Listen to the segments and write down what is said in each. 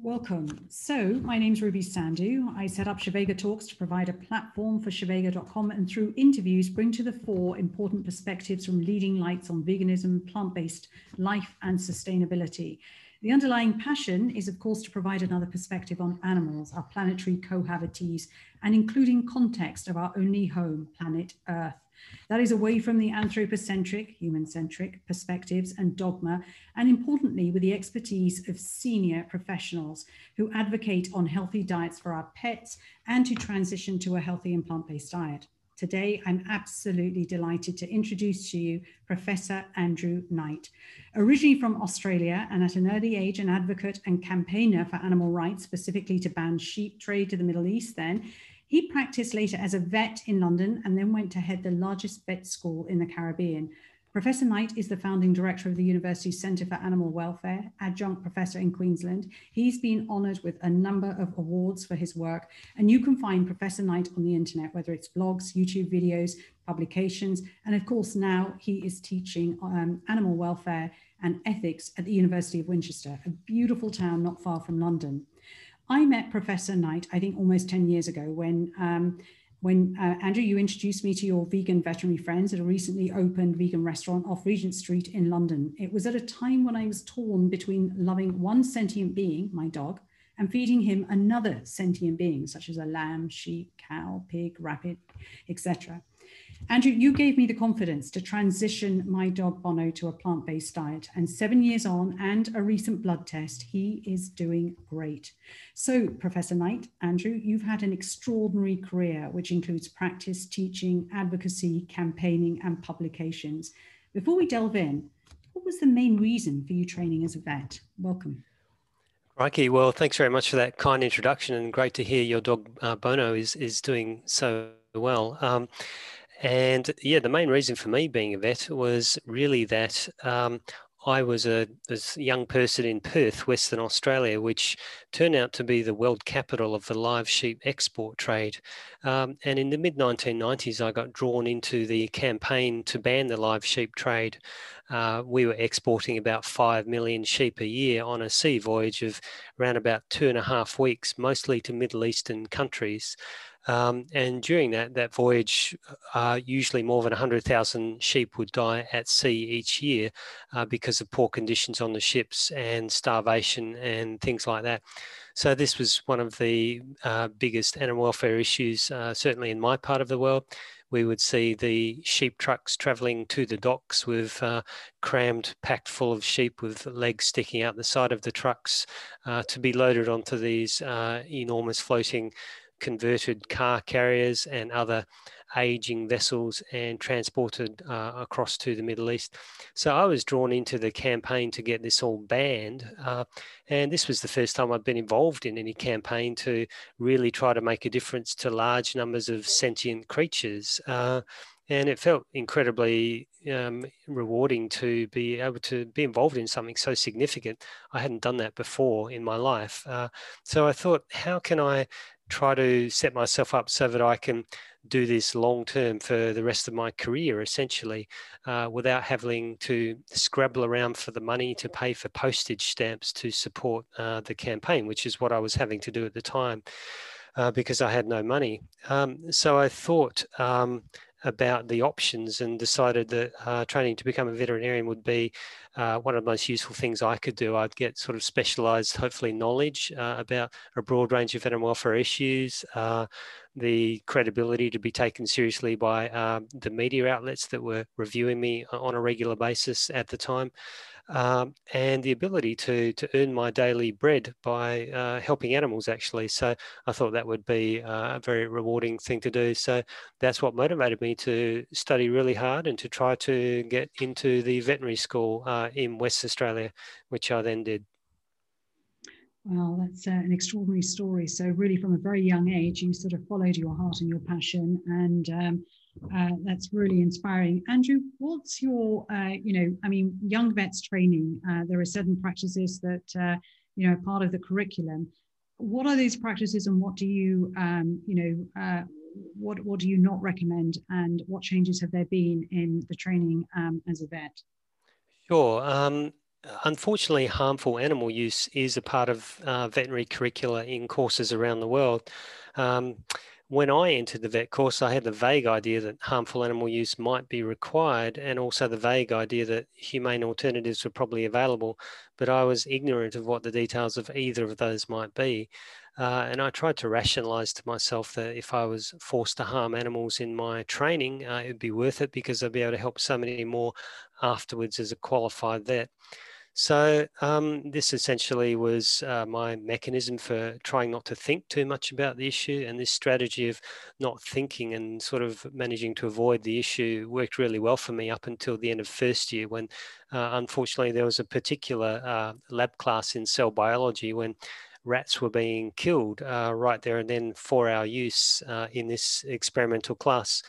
Welcome. So, my name is Ruby Sandhu. I set up Shivega Talks to provide a platform for Shivega.com and through interviews bring to the fore important perspectives from leading lights on veganism, plant based life, and sustainability. The underlying passion is, of course, to provide another perspective on animals, our planetary cohabitees, and including context of our only home, planet Earth. That is away from the anthropocentric, human centric perspectives and dogma, and importantly, with the expertise of senior professionals who advocate on healthy diets for our pets and to transition to a healthy and plant based diet. Today, I'm absolutely delighted to introduce to you Professor Andrew Knight. Originally from Australia and at an early age an advocate and campaigner for animal rights, specifically to ban sheep trade to the Middle East then, he practiced later as a vet in London and then went to head the largest vet school in the Caribbean. Professor Knight is the founding director of the University's Centre for Animal Welfare, adjunct professor in Queensland. He's been honoured with a number of awards for his work, and you can find Professor Knight on the internet, whether it's blogs, YouTube videos, publications, and of course, now he is teaching um, animal welfare and ethics at the University of Winchester, a beautiful town not far from London. I met Professor Knight, I think almost 10 years ago, when, um, when uh, Andrew, you introduced me to your vegan veterinary friends at a recently opened vegan restaurant off Regent Street in London. It was at a time when I was torn between loving one sentient being, my dog, and feeding him another sentient being, such as a lamb, sheep, cow, pig, rabbit, etc. Andrew, you gave me the confidence to transition my dog Bono to a plant based diet. And seven years on and a recent blood test, he is doing great. So, Professor Knight, Andrew, you've had an extraordinary career, which includes practice, teaching, advocacy, campaigning, and publications. Before we delve in, what was the main reason for you training as a vet? Welcome. Ricky, well, thanks very much for that kind introduction, and great to hear your dog uh, Bono is is doing so well. Um, and yeah, the main reason for me being a vet was really that um, I was a, a, young person in Perth, Western Australia, which turned out to be the world capital of the live sheep export trade. Um, and in the mid 1990s, I got drawn into the campaign to ban the live sheep trade. Uh, we were exporting about 5 million sheep a year on a sea voyage of around about two and a half weeks, mostly to Middle Eastern countries. Um, and during that that voyage, uh, usually more than 100,000 sheep would die at sea each year uh, because of poor conditions on the ships and starvation and things like that. So this was one of the uh, biggest animal welfare issues, uh, certainly in my part of the world. We would see the sheep trucks travelling to the docks with uh, crammed, packed full of sheep with legs sticking out the side of the trucks uh, to be loaded onto these enormous floating converted car carriers and other aging vessels and transported uh, across to the Middle East. So I was drawn into the campaign to get this all banned. Uh, and this was the first time I'd been involved in any campaign to really try to make a difference to large numbers of sentient creatures. Uh, and it felt incredibly um, rewarding to be able to be involved in something so significant. I hadn't done that before in my life. Uh, so I thought, how can I try to set myself up so that I can do this long term for the rest of my career, essentially, uh, without having to scrabble around for the money to pay for postage stamps to support uh, the campaign, which is what I was having to do at the time uh, because I had no money. Um, so I thought um, about the options and decided that uh, training to become a veterinarian would be uh, one of the most useful things I could do. I'd get sort of specialized, hopefully, knowledge uh, about a broad range of animal welfare issues, uh, the credibility to be taken seriously by um, the media outlets that were reviewing me on a regular basis at the time um, and the ability to to earn my daily bread by uh, helping animals actually. So i thought that would be uh, a very rewarding thing to do. So that's what motivated me to study really hard and to try to get into the veterinary school uh, in west australia which i then did. Well, that's uh, an extraordinary story. So, really, from a very young age, you sort of followed your heart and your passion, and um, uh, that's really inspiring. Andrew, what's your, uh, you know, I mean, young vets training, uh, there are certain practices that, uh, you know, are part of the curriculum. What are these practices and what do you, um, you know, uh, what, what do you not recommend and what changes have there been in the training um, as a vet? Sure. Um, unfortunately, harmful animal use is a part of uh, veterinary curricula in courses around the world. Um, when I entered the vet course, I had the vague idea that harmful animal use might be required and also the vague idea that humane alternatives were probably available, but I was ignorant of what the details of either of those might be. Uh, and I tried to rationalize to myself that if I was forced to harm animals in my training, uh, it'd be worth it because I'd be able to help so many more afterwards as a qualified vet. So um, this essentially was uh, my mechanism for trying not to think too much about the issue, and this strategy of not thinking and sort of managing to avoid the issue worked really well for me up until the end of first year, when uh, unfortunately there was a particular uh, lab class in cell biology when rats were being killed uh, right there and then for our use uh, in this experimental class.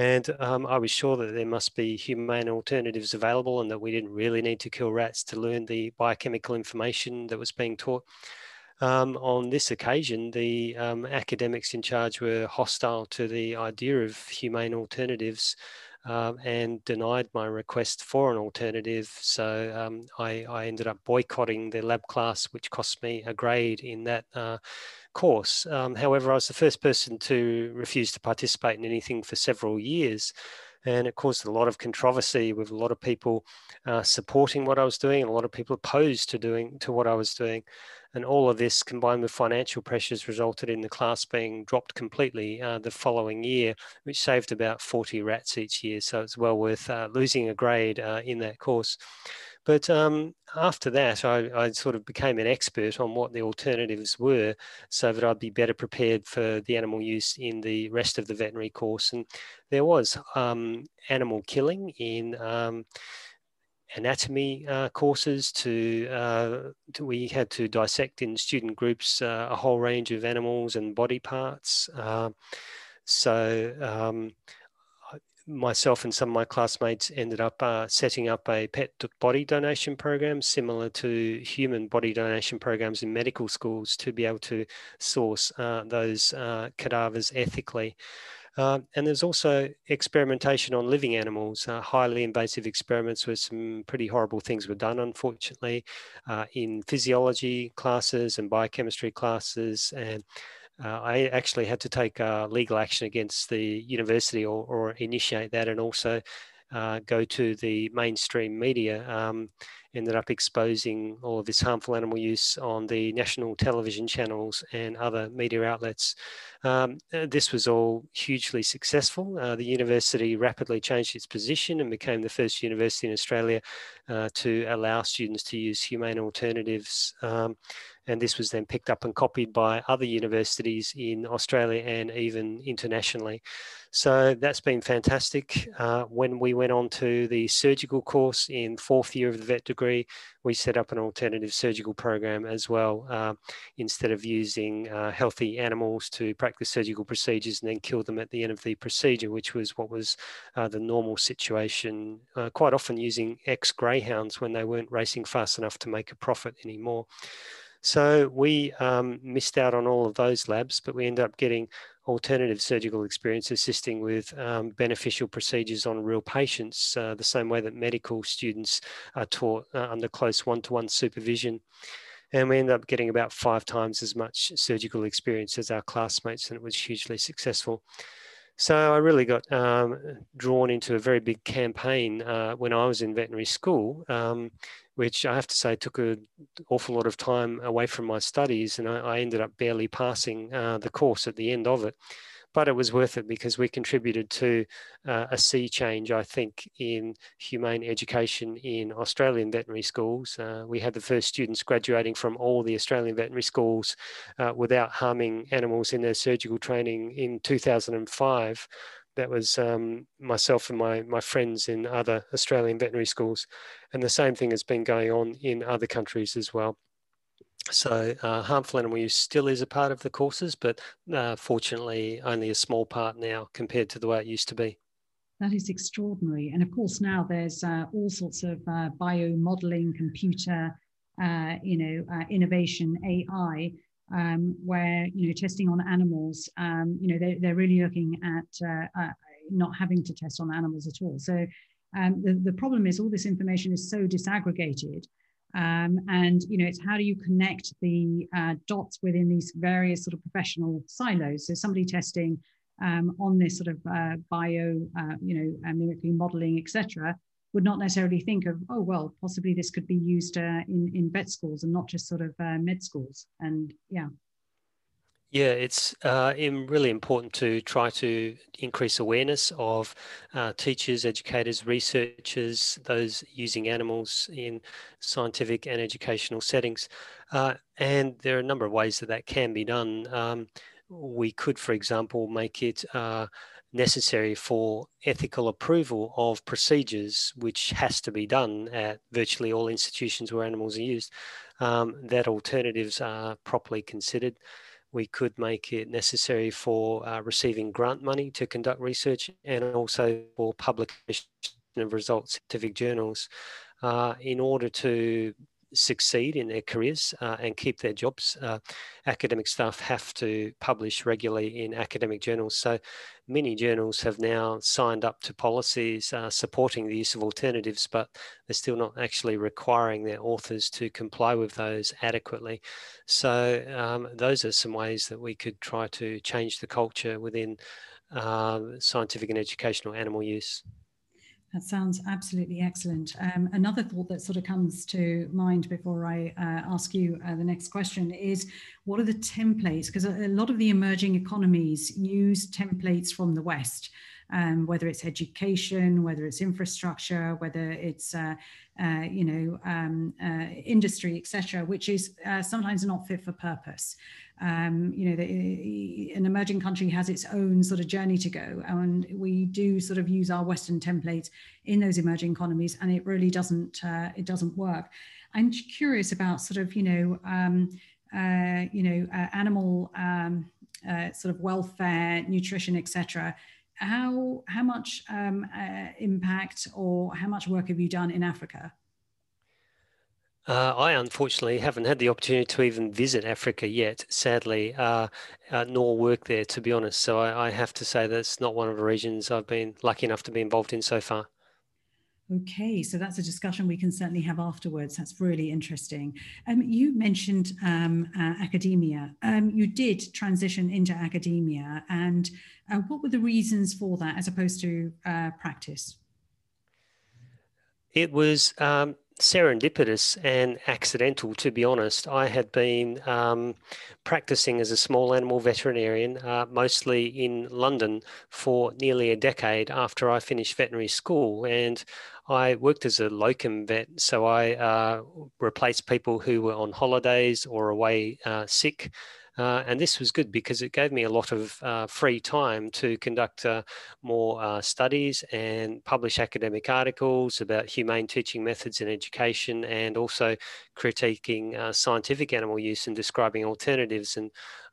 And um, I was sure that there must be humane alternatives available and that we didn't really need to kill rats to learn the biochemical information that was being taught. Um, on this occasion, the um, academics in charge were hostile to the idea of humane alternatives um, and denied my request for an alternative. So um, I, I, ended up boycotting the lab class, which cost me a grade in that uh, course. Um, however, I was the first person to refuse to participate in anything for several years. And it caused a lot of controversy with a lot of people uh, supporting what I was doing and a lot of people opposed to doing to what I was doing. And all of this combined with financial pressures resulted in the class being dropped completely uh, the following year, which saved about 40 rats each year. So it's well worth uh, losing a grade uh, in that course. But um, after that, I, I, sort of became an expert on what the alternatives were so that I'd be better prepared for the animal use in the rest of the veterinary course. And there was um, animal killing in um, anatomy uh, courses to, uh, to, we had to dissect in student groups uh, a whole range of animals and body parts. Uh, so um, myself and some of my classmates ended up uh, setting up a pet body donation program similar to human body donation programs in medical schools to be able to source uh, those uh, cadavers ethically. Uh, and there's also experimentation on living animals, uh, highly invasive experiments where some pretty horrible things were done, unfortunately, uh, in physiology classes and biochemistry classes. And uh, I actually had to take uh, legal action against the university or, or initiate that and also uh, go to the mainstream media. Um, ended up exposing all of this harmful animal use on the national television channels and other media outlets. Um, uh, this was all hugely successful. Uh, the university rapidly changed its position and became the first university in Australia uh, to allow students to use humane alternatives. Um, and this was then picked up and copied by other universities in Australia and even internationally. So that's been fantastic. Uh, when we went on to the surgical course in fourth year of the vet degree, we set up an alternative surgical program as well. Uh, instead of using uh, healthy animals to practice surgical procedures and then kill them at the end of the procedure, which was what was uh, the normal situation, uh, quite often using ex greyhounds when they weren't racing fast enough to make a profit anymore. So we um, missed out on all of those labs, but we ended up getting alternative surgical experience assisting with um, beneficial procedures on real patients, uh, the same way that medical students are taught uh, under close one-to-one supervision. And we ended up getting about five times as much surgical experience as our classmates, and it was hugely successful. So I really got um, drawn into a very big campaign uh, when I was in veterinary school, um, which I have to say took an awful lot of time away from my studies, and I, I ended up barely passing uh, the course at the end of it but it was worth it because we contributed to uh, a sea change, I think, in humane education in Australian veterinary schools. Uh, we had the first students graduating from all the Australian veterinary schools uh, without harming animals in their surgical training in 2005. That was um, myself and my, my friends in other Australian veterinary schools. And the same thing has been going on in other countries as well. So uh, harmful animal use still is a part of the courses, but uh, fortunately only a small part now compared to the way it used to be. That is extraordinary. And of course, now there's uh, all sorts of uh, biomodeling, computer, uh, you know, uh, innovation, AI, um, where, you know, testing on animals, um, you know, they're, they're really looking at not having to test on animals at all. So Um, the, the problem is all this information is so disaggregated um, and you know, it's how do you connect the uh, dots within these various sort of professional silos? So somebody testing um, on this sort of uh, bio, uh, you know, uh, mimicry modeling, etc., would not necessarily think of, oh well, possibly this could be used uh, in in vet schools and not just sort of uh, med schools. And yeah. Yeah, it's uh, really important to try to increase awareness of uh, teachers, educators, researchers, those using animals in scientific and educational settings. Uh, and there are a number of ways that that can be done. Um, we could, for example, make it uh, necessary for ethical approval of procedures, which has to be done at virtually all institutions where animals are used, um, that alternatives are properly considered we could make it necessary for uh, receiving grant money to conduct research and also for publication of results in scientific journals uh, in order to succeed in their careers uh, and keep their jobs. Uh, academic staff have to publish regularly in academic journals. So many journals have now signed up to policies uh, supporting the use of alternatives, but they're still not actually requiring their authors to comply with those adequately. So um, those are some ways that we could try to change the culture within um, scientific and educational animal use. That sounds absolutely excellent. Um, another thought that sort of comes to mind before I uh, ask you uh, the next question is what are the templates? Because a, a, lot of the emerging economies use templates from the West, um, whether it's education, whether it's infrastructure, whether it's uh, uh you know um, uh, industry, etc., which is uh, sometimes not fit for purpose um, you know, the, an emerging country has its own sort of journey to go, and we do sort of use our Western templates in those emerging economies, and it really doesn't uh, it doesn't work. I'm curious about sort of you know um, uh, you know uh, animal um, uh, sort of welfare, nutrition, etc. How how much um, uh, impact or how much work have you done in Africa? Uh, I unfortunately haven't had the opportunity to even visit Africa yet, sadly, uh, uh, nor work there, to be honest. So I, I, have to say that's not one of the regions I've been lucky enough to be involved in so far. Okay, so that's a discussion we can certainly have afterwards. That's really interesting. Um, you mentioned um, uh, academia. Um, you did transition into academia, and uh, what were the reasons for that as opposed to uh, practice? It was um, serendipitous and accidental, to be honest. I had been um, practicing as a small animal veterinarian, uh, mostly in London, for nearly a decade after I finished veterinary school. And I worked as a locum vet, so I uh, replaced people who were on holidays or away uh, sick. Uh, and this was good because it gave me a lot of uh, free time to conduct uh, more uh, studies and publish academic articles about humane teaching methods in education and also critiquing uh, scientific animal use and describing alternatives. And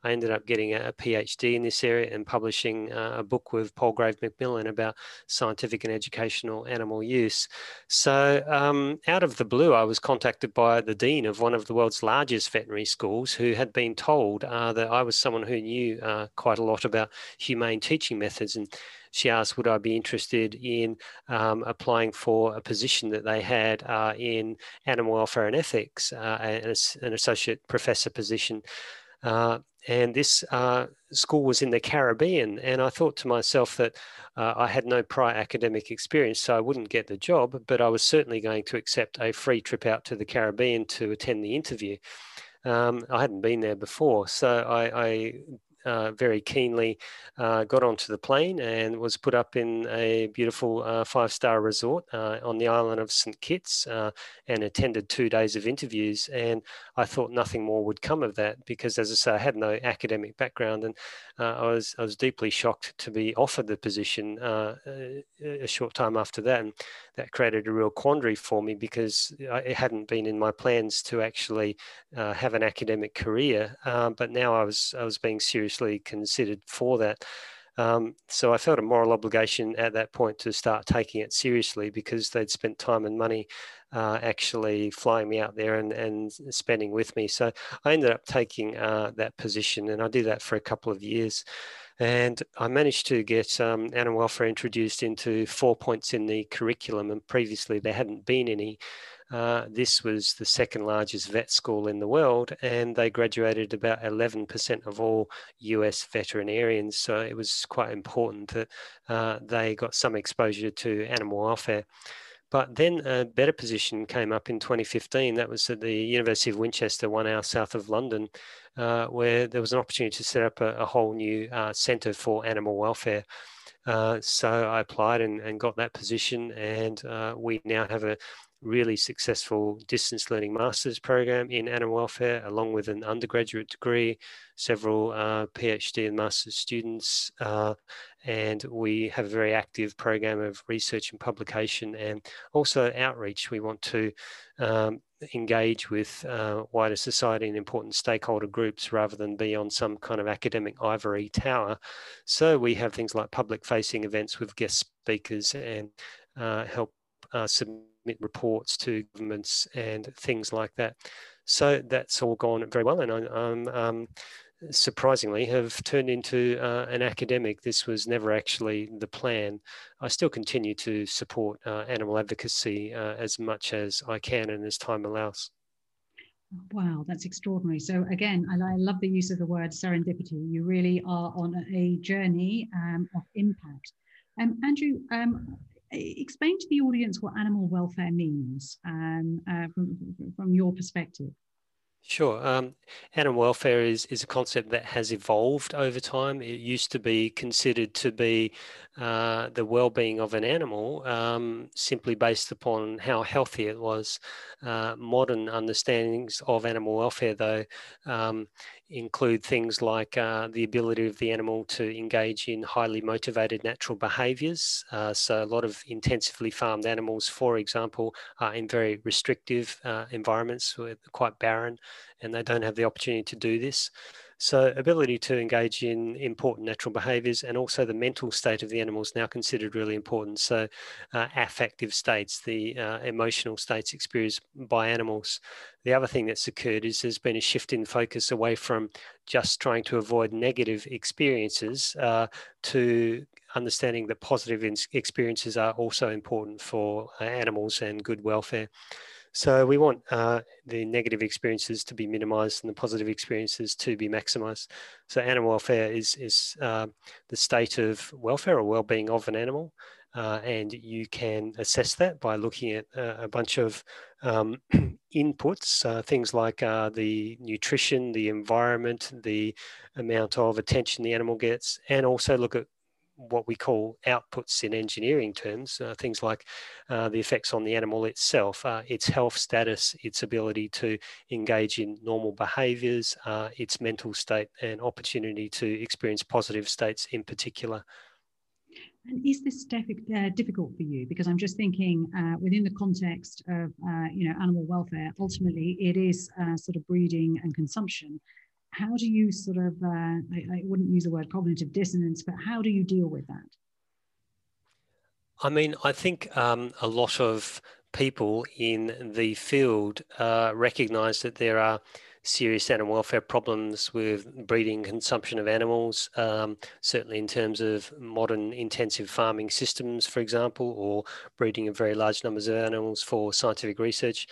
I ended up getting a, PhD in this area and publishing uh, a book with Palgrave Macmillan about scientific and educational animal use. So, um, out of the blue, I was contacted by the dean of one of the world's largest veterinary schools who had been told uh, that I was someone who knew uh, quite a lot about humane teaching methods. And she asked, would I be interested in um, applying for a position that they had uh, in animal welfare and ethics, uh, an, an, associate professor position. Uh, and this uh, school was in the Caribbean. And I thought to myself that uh, I had no prior academic experience, so I wouldn't get the job, but I was certainly going to accept a free trip out to the Caribbean to attend the interview. Um, I hadn't been there before, so I, I uh, very keenly uh, got onto the plane and was put up in a beautiful uh, five star resort uh, on the island of St. Kitts uh, and attended two days of interviews. And I thought nothing more would come of that because, as I say, I had no academic background and I, was, I was deeply shocked to be offered the position a short time after that. And that created a real quandary for me because it hadn't been in my plans to actually have an academic career. but now I was, I was being seriously seriously considered for that. Um, so I felt a moral obligation at that point to start taking it seriously because they'd spent time and money uh, actually flying me out there and, and spending with me. So I ended up taking uh, that position and I did that for a couple of years. And I managed to get um, animal welfare introduced into four points in the curriculum, and previously there hadn't been any. Uh, this was the second largest vet school in the world, and they graduated about 11% of all US veterinarians. So it was quite important that uh, they got some exposure to animal welfare. But then a better position came up in 2015. That was at the University of Winchester, one hour south of London, uh, where there was an opportunity to set up a, a whole new uh, centre for animal welfare. Uh, so I applied and, and, got that position, and uh, we now have a really successful distance learning master's program in animal welfare, along with an undergraduate degree, several uh, PhD and master's students, uh, and we have a very active program of research and publication and also outreach. We want to um, engage with uh, wider society and important stakeholder groups rather than be on some kind of academic ivory tower. So we have things like public facing events with guest speakers and uh, help uh, submit reports to governments and things like that. So that's all gone very well, and I'm um, surprisingly have turned into uh, an academic. This was never actually the plan. I still continue to support uh, animal advocacy uh, as much as I can and as time allows. Wow, that's extraordinary. So again, I, I love the use of the word serendipity. You really are on a journey um, of impact. Um, Andrew, um, explain to the audience what animal welfare means um, uh, from, from your perspective. Sure. Um, animal welfare is, is a concept that has evolved over time. It used to be considered to be uh, the well being of an animal um, simply based upon how healthy it was. Uh, modern understandings of animal welfare, though, um, include things like uh, the ability of the animal to engage in highly motivated natural behaviors. Uh, so, a lot of intensively farmed animals, for example, are in very restrictive uh, environments, quite barren, and they don't have the opportunity to do this. So ability to engage in important natural behaviours and also the mental state of the animal is now considered really important. So uh, affective states, the uh, emotional states experienced by animals. The other thing that's occurred is there's been a shift in focus away from just trying to avoid negative experiences uh, to understanding that positive experiences are also important for uh, animals and good welfare. So we want uh, the negative experiences to be minimized and the positive experiences to be maximized. So animal welfare is, is uh, the state of welfare or well-being of an animal. Uh, and you can assess that by looking at uh, a bunch of um, inputs, uh, things like uh, the nutrition, the environment, the amount of attention the animal gets, and also look at what we call outputs in engineering terms, uh, things like uh, the effects on the animal itself, uh, its health status, its ability to engage in normal behaviors, uh, its mental state, and opportunity to experience positive states in particular. And is this uh, difficult for you? Because I'm just thinking uh, within the context of you know animal welfare, ultimately it is sort of breeding and consumption how do you sort of uh, I, I, wouldn't use the word cognitive dissonance but how do you deal with that i mean i think um, a lot of people in the field uh, recognize that there are serious animal welfare problems with breeding consumption of animals, um, certainly in terms of modern intensive farming systems, for example, or breeding of very large numbers of animals for scientific research.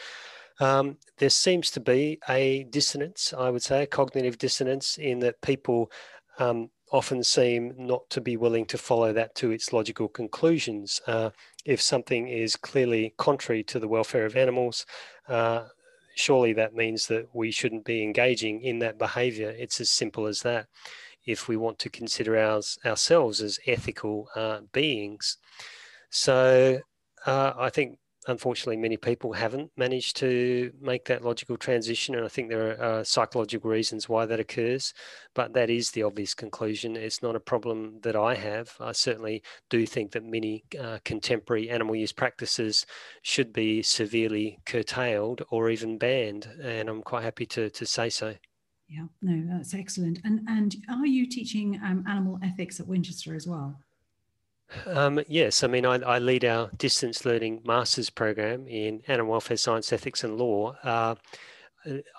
Um, there seems to be a dissonance, I would say, a cognitive dissonance in that people um, often seem not to be willing to follow that to its logical conclusions. Uh, if something is clearly contrary to the welfare of animals, uh, surely that means that we shouldn't be engaging in that behavior. It's as simple as that. If we want to consider ours, ourselves as ethical uh, beings. So uh, I think unfortunately, many people haven't managed to make that logical transition. And I think there are uh, psychological reasons why that occurs. But that is the obvious conclusion. It's not a problem that I have. I certainly do think that many uh, contemporary animal use practices should be severely curtailed or even banned. And I'm quite happy to, to say so. Yeah, no, that's excellent. And and are you teaching um, animal ethics at Winchester as well? Um, yes, I mean, I, I, lead our distance learning master's program in animal welfare science, ethics, and law. Uh,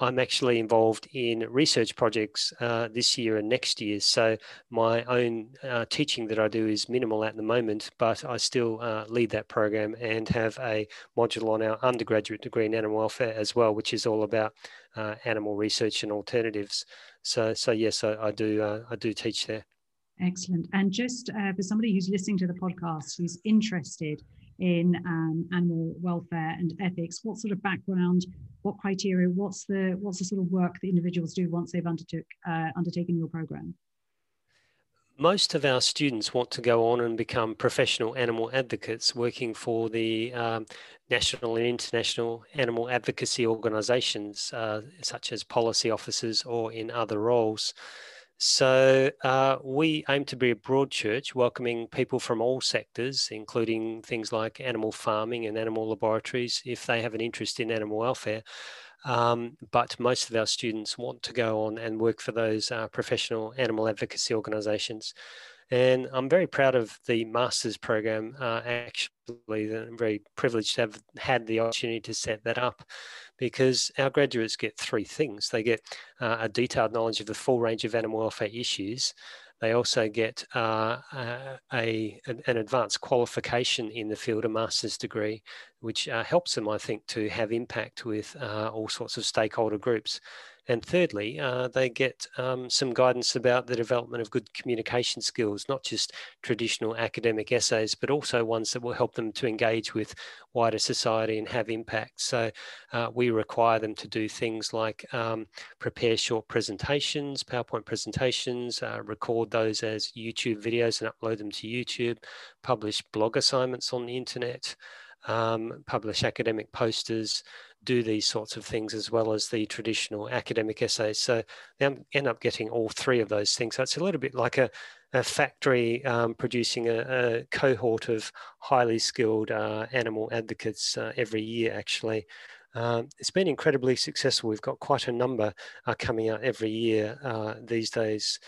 I'm actually involved in research projects uh, this year and next year. So my own uh, teaching that I do is minimal at the moment, but I still uh, lead that program and have a module on our undergraduate degree in animal welfare as well, which is all about uh, animal research and alternatives. So, so yes, I, I do. Uh, I do teach there. Excellent. And just uh, for somebody who's listening to the podcast, who's interested in um, animal welfare and ethics, what sort of background, what criteria, what's the what's the sort of work that individuals do once they've undertook uh, undertaken your program? Most of our students want to go on and become professional animal advocates working for the um, national and international animal advocacy organisations, uh, such as policy officers or in other roles. So uh, we aim to be a broad church, welcoming people from all sectors, including things like animal farming and animal laboratories, if they have an interest in animal welfare. Um, but most of our students want to go on and work for those uh, professional animal advocacy organisations. And I'm very proud of the master's program. Uh, actually, I'm very privileged to have had the opportunity to set that up because our graduates get three things. They get uh, a detailed knowledge of the full range of animal welfare issues. They also get uh, a, an advanced qualification in the field, a master's degree, which uh, helps them, I think, to have impact with uh, all sorts of stakeholder groups. And thirdly, uh, they get um, some guidance about the development of good communication skills, not just traditional academic essays, but also ones that will help them to engage with wider society and have impact. So uh, we require them to do things like um, prepare short presentations, PowerPoint presentations, uh, record those as YouTube videos and upload them to YouTube, publish blog assignments on the internet, um, publish academic posters, do these sorts of things as well as the traditional academic essays. So they end up getting all three of those things. So it's a little bit like a, a factory um, producing a, a, cohort of highly skilled uh, animal advocates uh, every year, actually. Um, it's been incredibly successful. We've got quite a number uh, coming out every year uh, these days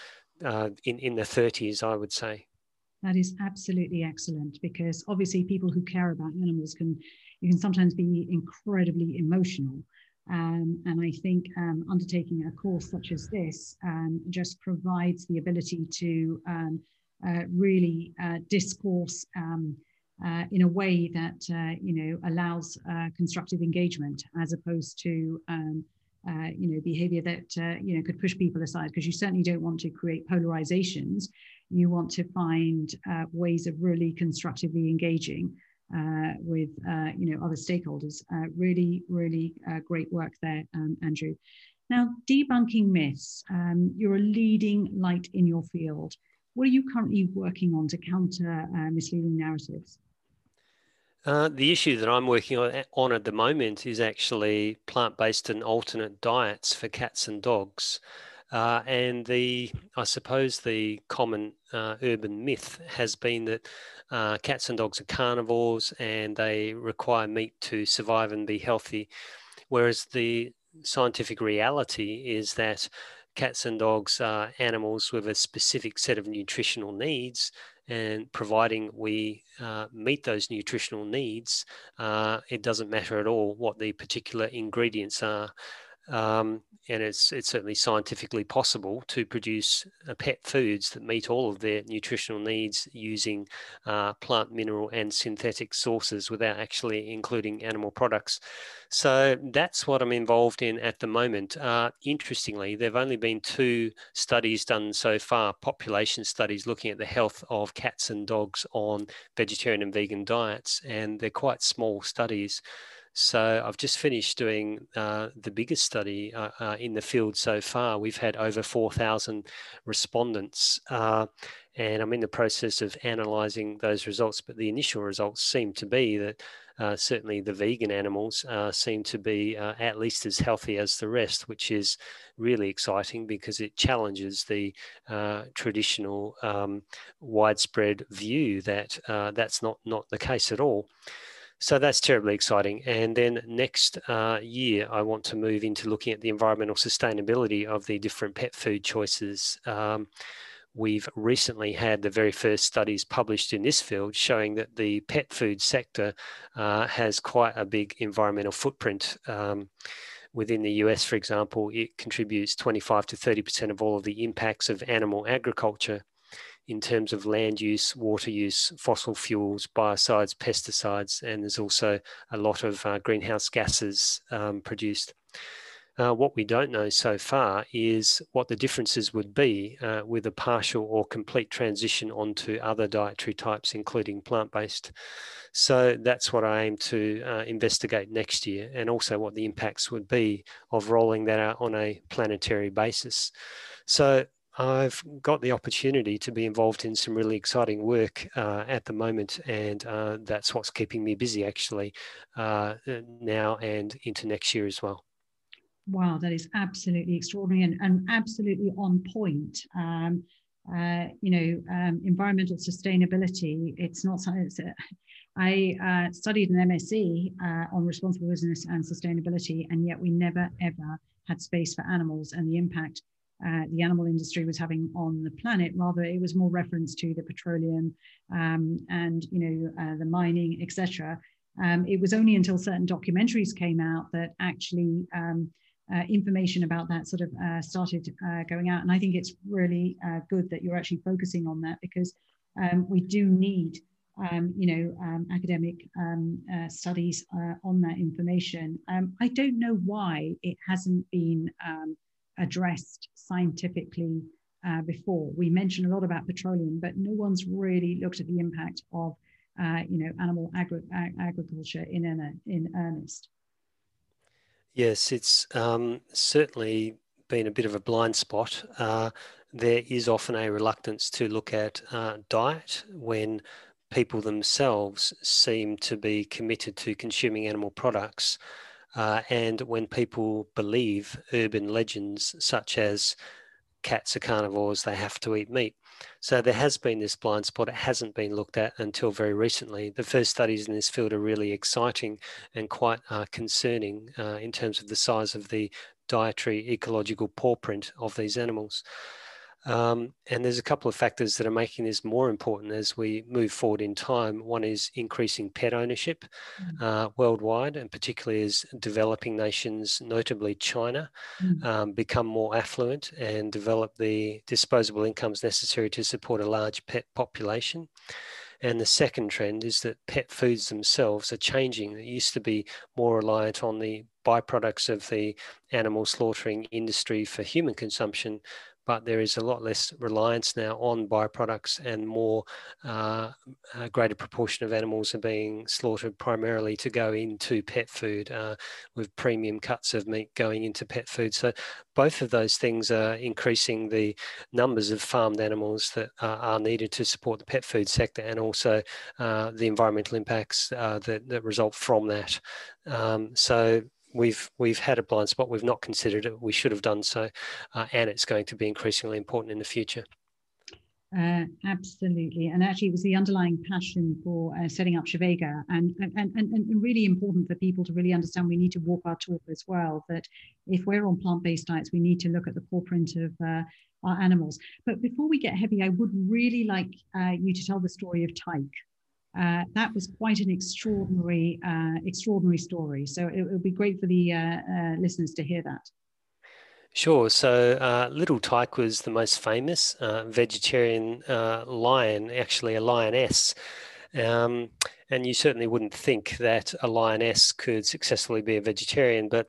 uh, in, in the 30s, I would say. That is absolutely excellent because obviously people who care about animals can you can sometimes be incredibly emotional. Um, and I think um, undertaking a course such as this um, just provides the ability to um, uh, really uh, discourse um, uh, in a way that uh, you know allows uh, constructive engagement, as opposed to um, uh, you know behavior that you know could push people aside. Because you certainly don't want to create polarizations. You want to find ways of really constructively engaging uh, with uh, you know other stakeholders. Uh, really, really uh, great work there, um, Andrew. Now, debunking myths. Um, you're a leading light in your field. What are you currently working on to counter uh, misleading narratives? Uh, the issue that I'm working on, on at the moment is actually plant-based and alternate diets for cats and dogs. Uh, and the, I suppose, the common uh, urban myth has been that uh, cats and dogs are carnivores and they require meat to survive and be healthy. Whereas the scientific reality is that cats and dogs are animals with a specific set of nutritional needs. And providing we uh, meet those nutritional needs, uh, it doesn't matter at all what the particular ingredients are. Um, and it's it's certainly scientifically possible to produce uh, pet foods that meet all of their nutritional needs using uh, plant, mineral, and synthetic sources without actually including animal products. So that's what I'm involved in at the moment. Uh, interestingly, there've only been two studies done so far, population studies looking at the health of cats and dogs on vegetarian and vegan diets, and they're quite small studies. So I've just finished doing uh, the biggest study uh, uh, in the field so far. We've had over 4,000 respondents, uh, and I'm in the process of analysing those results. But the initial results seem to be that uh, certainly the vegan animals uh, seem to be at least as healthy as the rest, which is really exciting because it challenges the traditional um, widespread view that that's not not the case at all. So that's terribly exciting. And then next uh, year, I want to move into looking at the environmental sustainability of the different pet food choices. Um, we've recently had the very first studies published in this field showing that the pet food sector uh, has quite a big environmental footprint. Um, within the US, for example, it contributes 25 to 30% of all of the impacts of animal agriculture in terms of land use, water use, fossil fuels, biocides, pesticides, and there's also a lot of uh, greenhouse gases um, produced. Uh, what we don't know so far is what the differences would be uh, with a partial or complete transition onto other dietary types, including plant based. So that's what I aim to uh, investigate next year, and also what the impacts would be of rolling that out on a planetary basis. So I've got the opportunity to be involved in some really exciting work uh, at the moment, and uh, that's what's keeping me busy actually uh, now and into next year as well wow, that is absolutely extraordinary and, and absolutely on point. Um, uh, you know, um, environmental sustainability, it's not something uh, I uh, studied an MSc on responsible business and sustainability, and yet we never ever had space for animals and the impact uh, the animal industry was having on the planet. Rather, it was more reference to the petroleum um, and you know uh, the mining, etc. Um, it was only until certain documentaries came out that actually um, uh, information about that sort of uh, started uh, going out. And I think it's really uh, good that you're actually focusing on that because um, we do need, um, you know, um, academic studies on that information. I don't know why it hasn't been addressed scientifically before. We mentioned a lot about petroleum, but no one's really looked at the impact of, you know, animal agri- ag- agriculture in, in earnest. Yes, it's um, certainly been a bit of a blind spot. Uh, there is often a reluctance to look at uh, diet when people themselves seem to be committed to consuming animal products. Uh, and when people believe urban legends such as cats are carnivores, they have to eat meat. So there has been this blind spot. It hasn't been looked at until very recently. The first studies in this field are really exciting and quite uh, concerning uh, in terms of the size of the dietary ecological paw print of these animals. Um, and there's a couple of factors that are making this more important as we move forward in time. One is increasing pet ownership mm. uh, worldwide, and particularly as developing nations, notably China, mm. um, become more affluent and develop the disposable incomes necessary to support a large pet population. And the second trend is that pet foods themselves are changing. It used to be more reliant on the byproducts of the animal slaughtering industry for human consumption, but there is a lot less reliance now on byproducts and more uh, a greater proportion of animals are being slaughtered primarily to go into pet food uh, with premium cuts of meat going into pet food. So both of those things are increasing the numbers of farmed animals that uh, are needed to support the pet food sector and also uh, the environmental impacts uh, that, that result from that. Um, so we've we've had a blind spot. We've not considered it. We should have done so, uh, and it's going to be increasingly important in the future. Uh, absolutely, and actually, it was the underlying passion for uh, setting up Shivega, and, and and and really important for people to really understand. We need to walk our talk as well. That if we're on plant-based diets, we need to look at the paw print of uh, our animals. But before we get heavy, I would really like uh, you to tell the story of Tyke. Uh, that was quite an extraordinary, uh, extraordinary story. So it, would be great for the uh, uh, listeners to hear that. Sure. So uh, Little Tyke was the most famous vegetarian lion, actually a lioness. Um, and you certainly wouldn't think that a lioness could successfully be a vegetarian, but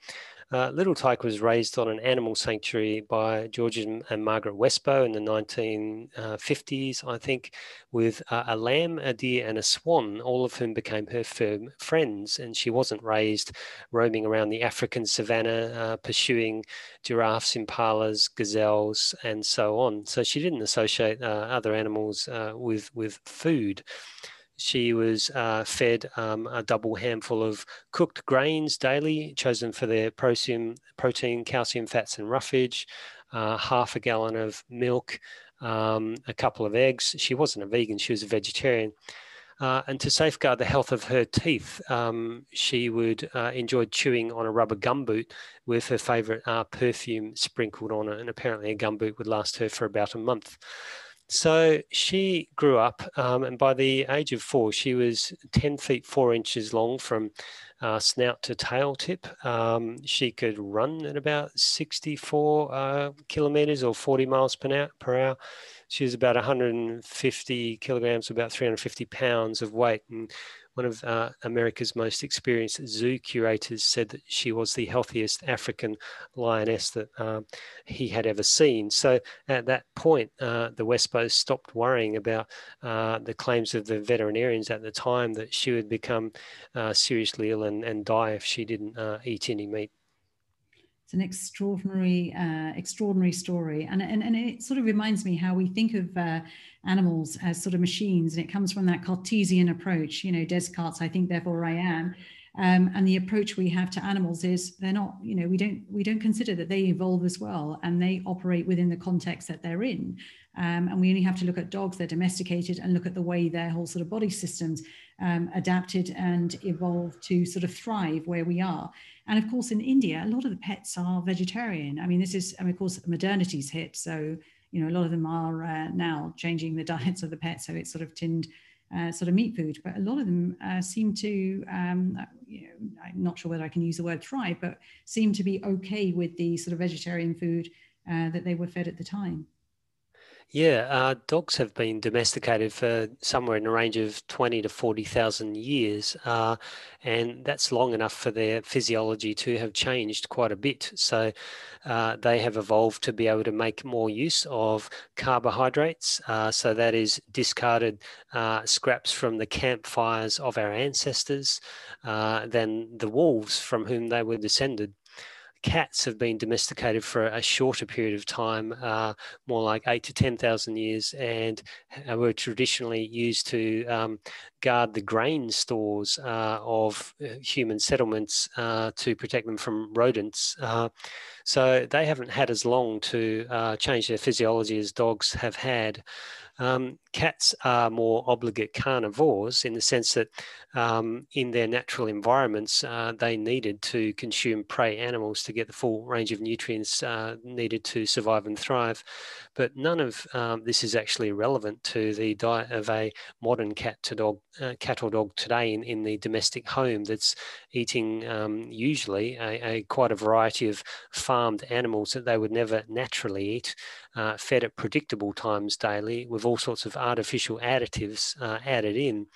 uh, Little Tyke was raised on an animal sanctuary by George and, Margaret Westbeau in the 1950s, I think, with uh, a lamb, a deer, and a swan, all of whom became her firm friends. And she wasn't raised roaming around the African savannah, uh, pursuing giraffes, impalas, gazelles, and so on. So she didn't associate uh, other animals uh, with, with food she was uh, fed um, a double handful of cooked grains daily, chosen for their protein, protein calcium, fats, and roughage, uh, half a gallon of milk, um, a couple of eggs. She wasn't a vegan, she was a vegetarian. Uh, and to safeguard the health of her teeth, um, she would uh, enjoy chewing on a rubber gumboot with her favorite uh, perfume sprinkled on it. And apparently, a gumboot would last her for about a month. So she grew up, um, and by the age of four, she was 10 feet 4 inches long from uh, snout to tail tip. Um, she could run at about 64 uh, kilometers or 40 miles per hour. She was about 150 kilograms, about 350 pounds of weight. And one of uh, America's most experienced zoo curators said that she was the healthiest African lioness that um, he had ever seen. So at that point, uh, the Westbeaus stopped worrying about uh, the claims of the veterinarians at the time that she would become uh, seriously ill and, and die if she didn't uh, eat any meat it's an extraordinary, uh, extraordinary story. And, and, and it sort of reminds me how we think of uh, animals as sort of machines. And it comes from that Cartesian approach, you know, Descartes, I think, therefore I am. Um, and the approach we have to animals is they're not, you know, we don't we don't consider that they evolve as well and they operate within the context that they're in. Um, and we only have to look at dogs, they're domesticated, and look at the way their whole sort of body systems um, adapted and evolved to sort of thrive where we are. And of course, in India, a lot of the pets are vegetarian. I mean, this is, I mean, of course, modernity's hit. So, you know, a lot of them are uh, now changing the diets of the pets. So it's sort of tinned uh, sort of meat food. But a lot of them uh, seem to, um, uh, you know, I'm not sure whether I can use the word thrive, but seem to be okay with the sort of vegetarian food uh, that they were fed at the time. Yeah, uh, dogs have been domesticated for somewhere in the range of 20 to 40,000 years, uh, and that's long enough for their physiology to have changed quite a bit. So uh, they have evolved to be able to make more use of carbohydrates. Uh, so that is discarded uh, scraps from the campfires of our ancestors uh, than the wolves from whom they were descended cats have been domesticated for a shorter period of time, uh, more like eight to 10,000 years, and were traditionally used to um, guard the grain stores uh, of uh, human settlements uh, to protect them from rodents. Uh, so they haven't had as long to uh, change their physiology as dogs have had. Um, cats are more obligate carnivores in the sense that um, in their natural environments, uh, they needed to consume prey animals to get the full range of nutrients uh, needed to survive and thrive. But none of um, this is actually relevant to the diet of a modern cat to dog, uh, cat or dog today in, in the domestic home that's eating um, usually a, a, quite a variety of farmed animals that they would never naturally eat, uh, fed at predictable times daily with all sorts of artificial additives uh, added in.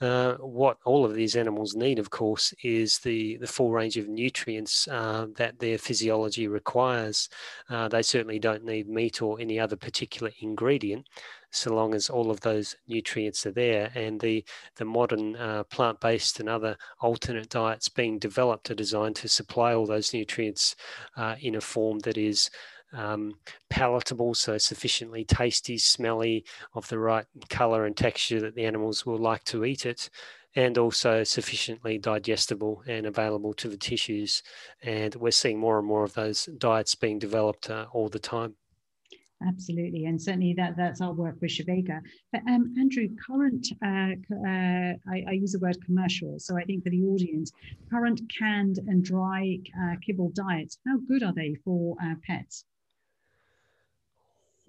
Uh, what all of these animals need, of course, is the, the full range of nutrients uh, that their physiology requires. Uh, they certainly don't need meat or any other particular ingredient, so long as all of those nutrients are there. And the, the modern uh, plant based and other alternate diets being developed are designed to supply all those nutrients uh, in a form that is um, palatable, so sufficiently tasty, smelly, of the right color and texture that the animals will like to eat it, and also sufficiently digestible and available to the tissues. And we're seeing more and more of those diets being developed uh, all the time. Absolutely, and certainly that that's our work with Shivega. But um, Andrew, current uh, uh, I, I, use the word commercial, so I think for the audience, current canned and dry uh, kibble diets, how good are they for uh, pets?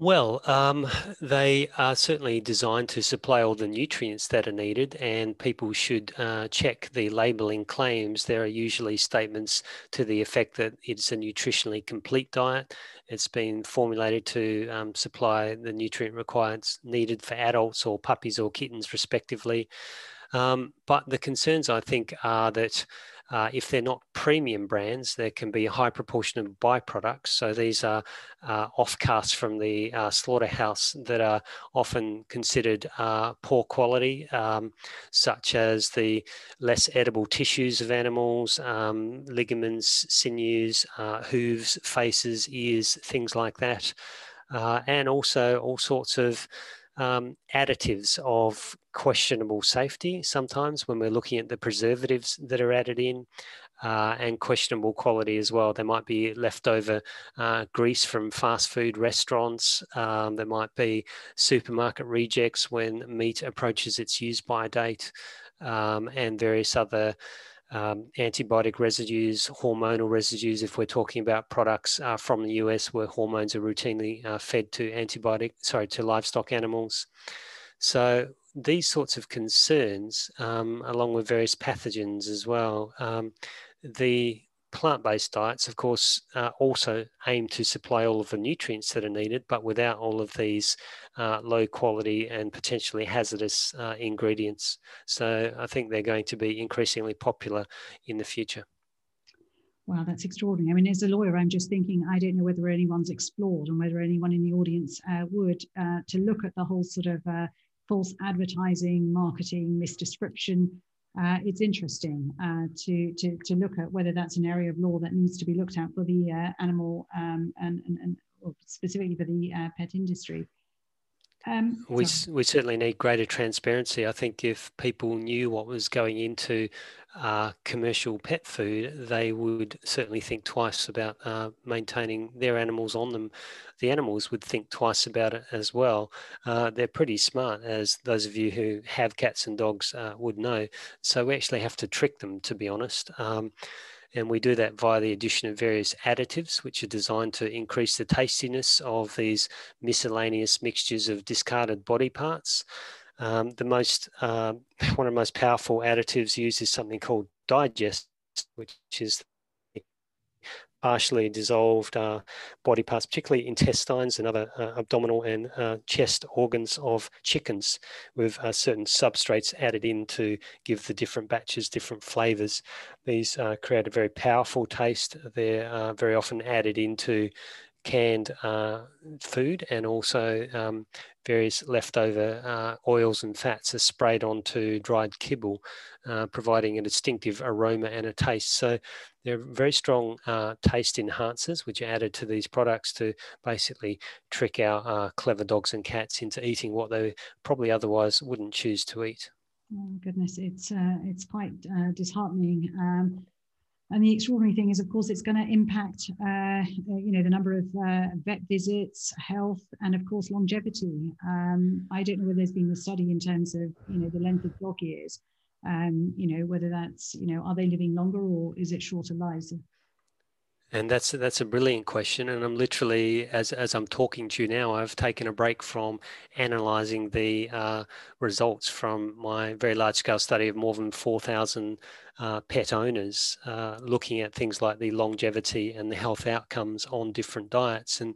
Well, um, they are certainly designed to supply all the nutrients that are needed, and people should uh, check the labeling claims. There are usually statements to the effect that it's a nutritionally complete diet. It's been formulated to um, supply the nutrient requirements needed for adults or puppies or kittens, respectively. Um, but the concerns, I think, are that uh, if they're not premium brands, there can be a high proportion of byproducts. So these are uh, offcasts from the uh, slaughterhouse that are often considered uh, poor quality, um, such as the less edible tissues of animals, um, ligaments, sinews, uh, hooves, faces, ears, things like that. Uh, and also all sorts of um, additives of questionable safety sometimes when we're looking at the preservatives that are added in uh, and questionable quality as well. There might be leftover uh, grease from fast food restaurants. Um, there might be supermarket rejects when meat approaches its use by date um, and various other um, antibiotic residues, hormonal residues, if we're talking about products uh, from the US where hormones are routinely uh, fed to antibiotic, sorry, to livestock animals. So these sorts of concerns, um, along with various pathogens as well, um, the plant-based diets, of course, uh, also aim to supply all of the nutrients that are needed, but without all of these uh, low quality and potentially hazardous uh, ingredients. So I think they're going to be increasingly popular in the future. Wow, that's extraordinary. I mean, as a lawyer, I'm just thinking, I don't know whether anyone's explored and whether anyone in the audience uh, would uh, to look at the whole sort of uh, false advertising, marketing, misdescription uh, it's interesting uh, to, to, to look at whether that's an area of law that needs to be looked at for the uh, animal um, and, and, and specifically for the uh, pet industry. Um, we, we certainly need greater transparency. I think if people knew what was going into uh, commercial pet food, they would certainly think twice about uh, maintaining their animals on them. The animals would think twice about it as well. Uh, they're pretty smart, as those of you who have cats and dogs uh, would know. So we actually have to trick them, to be honest. Um, and we do that via the addition of various additives, which are designed to increase the tastiness of these miscellaneous mixtures of discarded body parts. Um, the most, uh, one of the most powerful additives used is something called digest, which is partially dissolved uh, body parts, particularly intestines and other uh, abdominal and uh, chest organs of chickens with uh, certain substrates added in to give the different batches different flavors. These uh, create a very powerful taste. They're uh, very often added into canned food and also um, various leftover uh, oils and fats are sprayed onto dried kibble, uh, providing a distinctive aroma and a taste. So they're very strong uh, taste enhancers, which are added to these products to basically trick our uh, clever dogs and cats into eating what they probably otherwise wouldn't choose to eat. Oh goodness, it's uh, it's quite uh, disheartening. Um, and the extraordinary thing is, of course, it's going to impact, uh, you know, the number of uh, vet visits, health, and of course, longevity. Um, I don't know whether there's been a study in terms of, you know, the length of dog years. Um, you know, whether that's, you know, are they living longer or is it shorter lives? And that's that's a brilliant question. And I'm literally, as as I'm talking to you now, I've taken a break from analysing the uh, results from my very large scale study of more than 4,000 uh, pet owners, uh, looking at things like the longevity and the health outcomes on different diets. And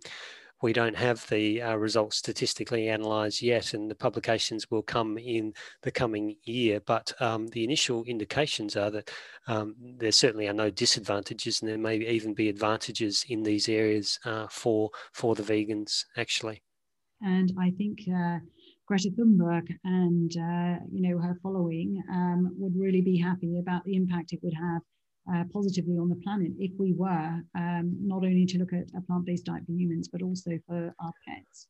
we don't have the uh, results statistically analysed yet, and the publications will come in the coming year. But um, the initial indications are that um, there certainly are no disadvantages, and there may even be advantages in these areas uh, for for the vegans actually. And I think. Uh, Greta Thunberg and uh, you know her following um, would really be happy about the impact it would have uh, positively on the planet if we were um, not only to look at a plant-based diet for humans but also for our pets.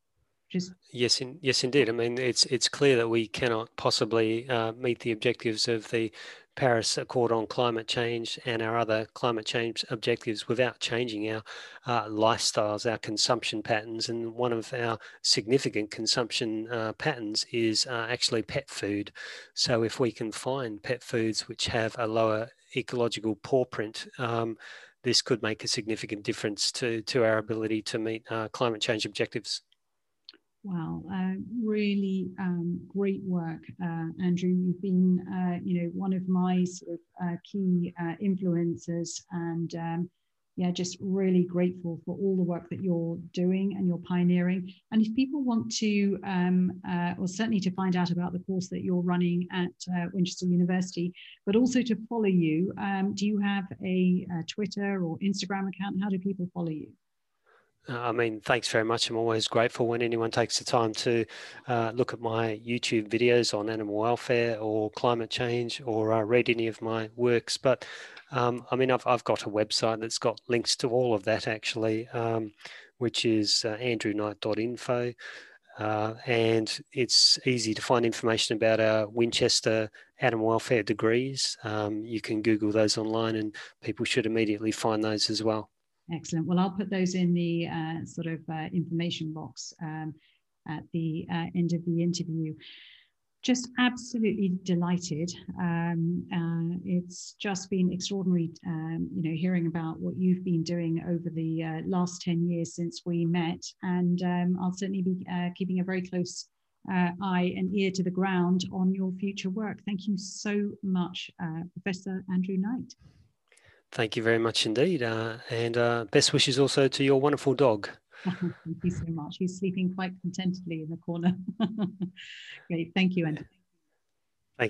Just yes in, yes indeed. I mean it's it's clear that we cannot possibly uh, meet the objectives of the paris accord on climate change and our other climate change objectives without changing our uh, lifestyles our consumption patterns. And one of our significant consumption uh, patterns is uh, actually pet food. So if we can find pet foods which have a lower ecological paw print, um, this could make a significant difference to, to our ability to meet uh, climate change objectives. Wow, uh, really um, great work, uh, Andrew. You've been, uh, you know, one of my sort of uh, key uh, influencers, and um, yeah, just really grateful for all the work that you're doing and you're pioneering. And if people want to, um, uh, or certainly to find out about the course that you're running at uh, Winchester University, but also to follow you, um, do you have a, a, Twitter or Instagram account? How do people follow you? Uh, I mean, thanks very much. I'm always grateful when anyone takes the time to uh, look at my YouTube videos on animal welfare or climate change or uh, read any of my works. But um, I mean, I've, I've got a website that's got links to all of that actually, um, which is uh, andrewknight.info. Uh, and it's easy to find information about our Winchester animal welfare degrees. Um, you can Google those online and people should immediately find those as well. Excellent. Well, I'll put those in the uh, sort of uh, information box um, at the uh, end of the interview. Just absolutely delighted. Um, uh, it's just been extraordinary, um, you know, hearing about what you've been doing over the uh, last 10 years since we met. And um, I'll certainly be uh, keeping a very close uh, eye and ear to the ground on your future work. Thank you so much, uh, Professor Andrew Knight. Thank you very much indeed. Uh, and best wishes also to your wonderful dog. Thank you so much. He's sleeping quite contentedly in the corner. Great. Thank you, Andy.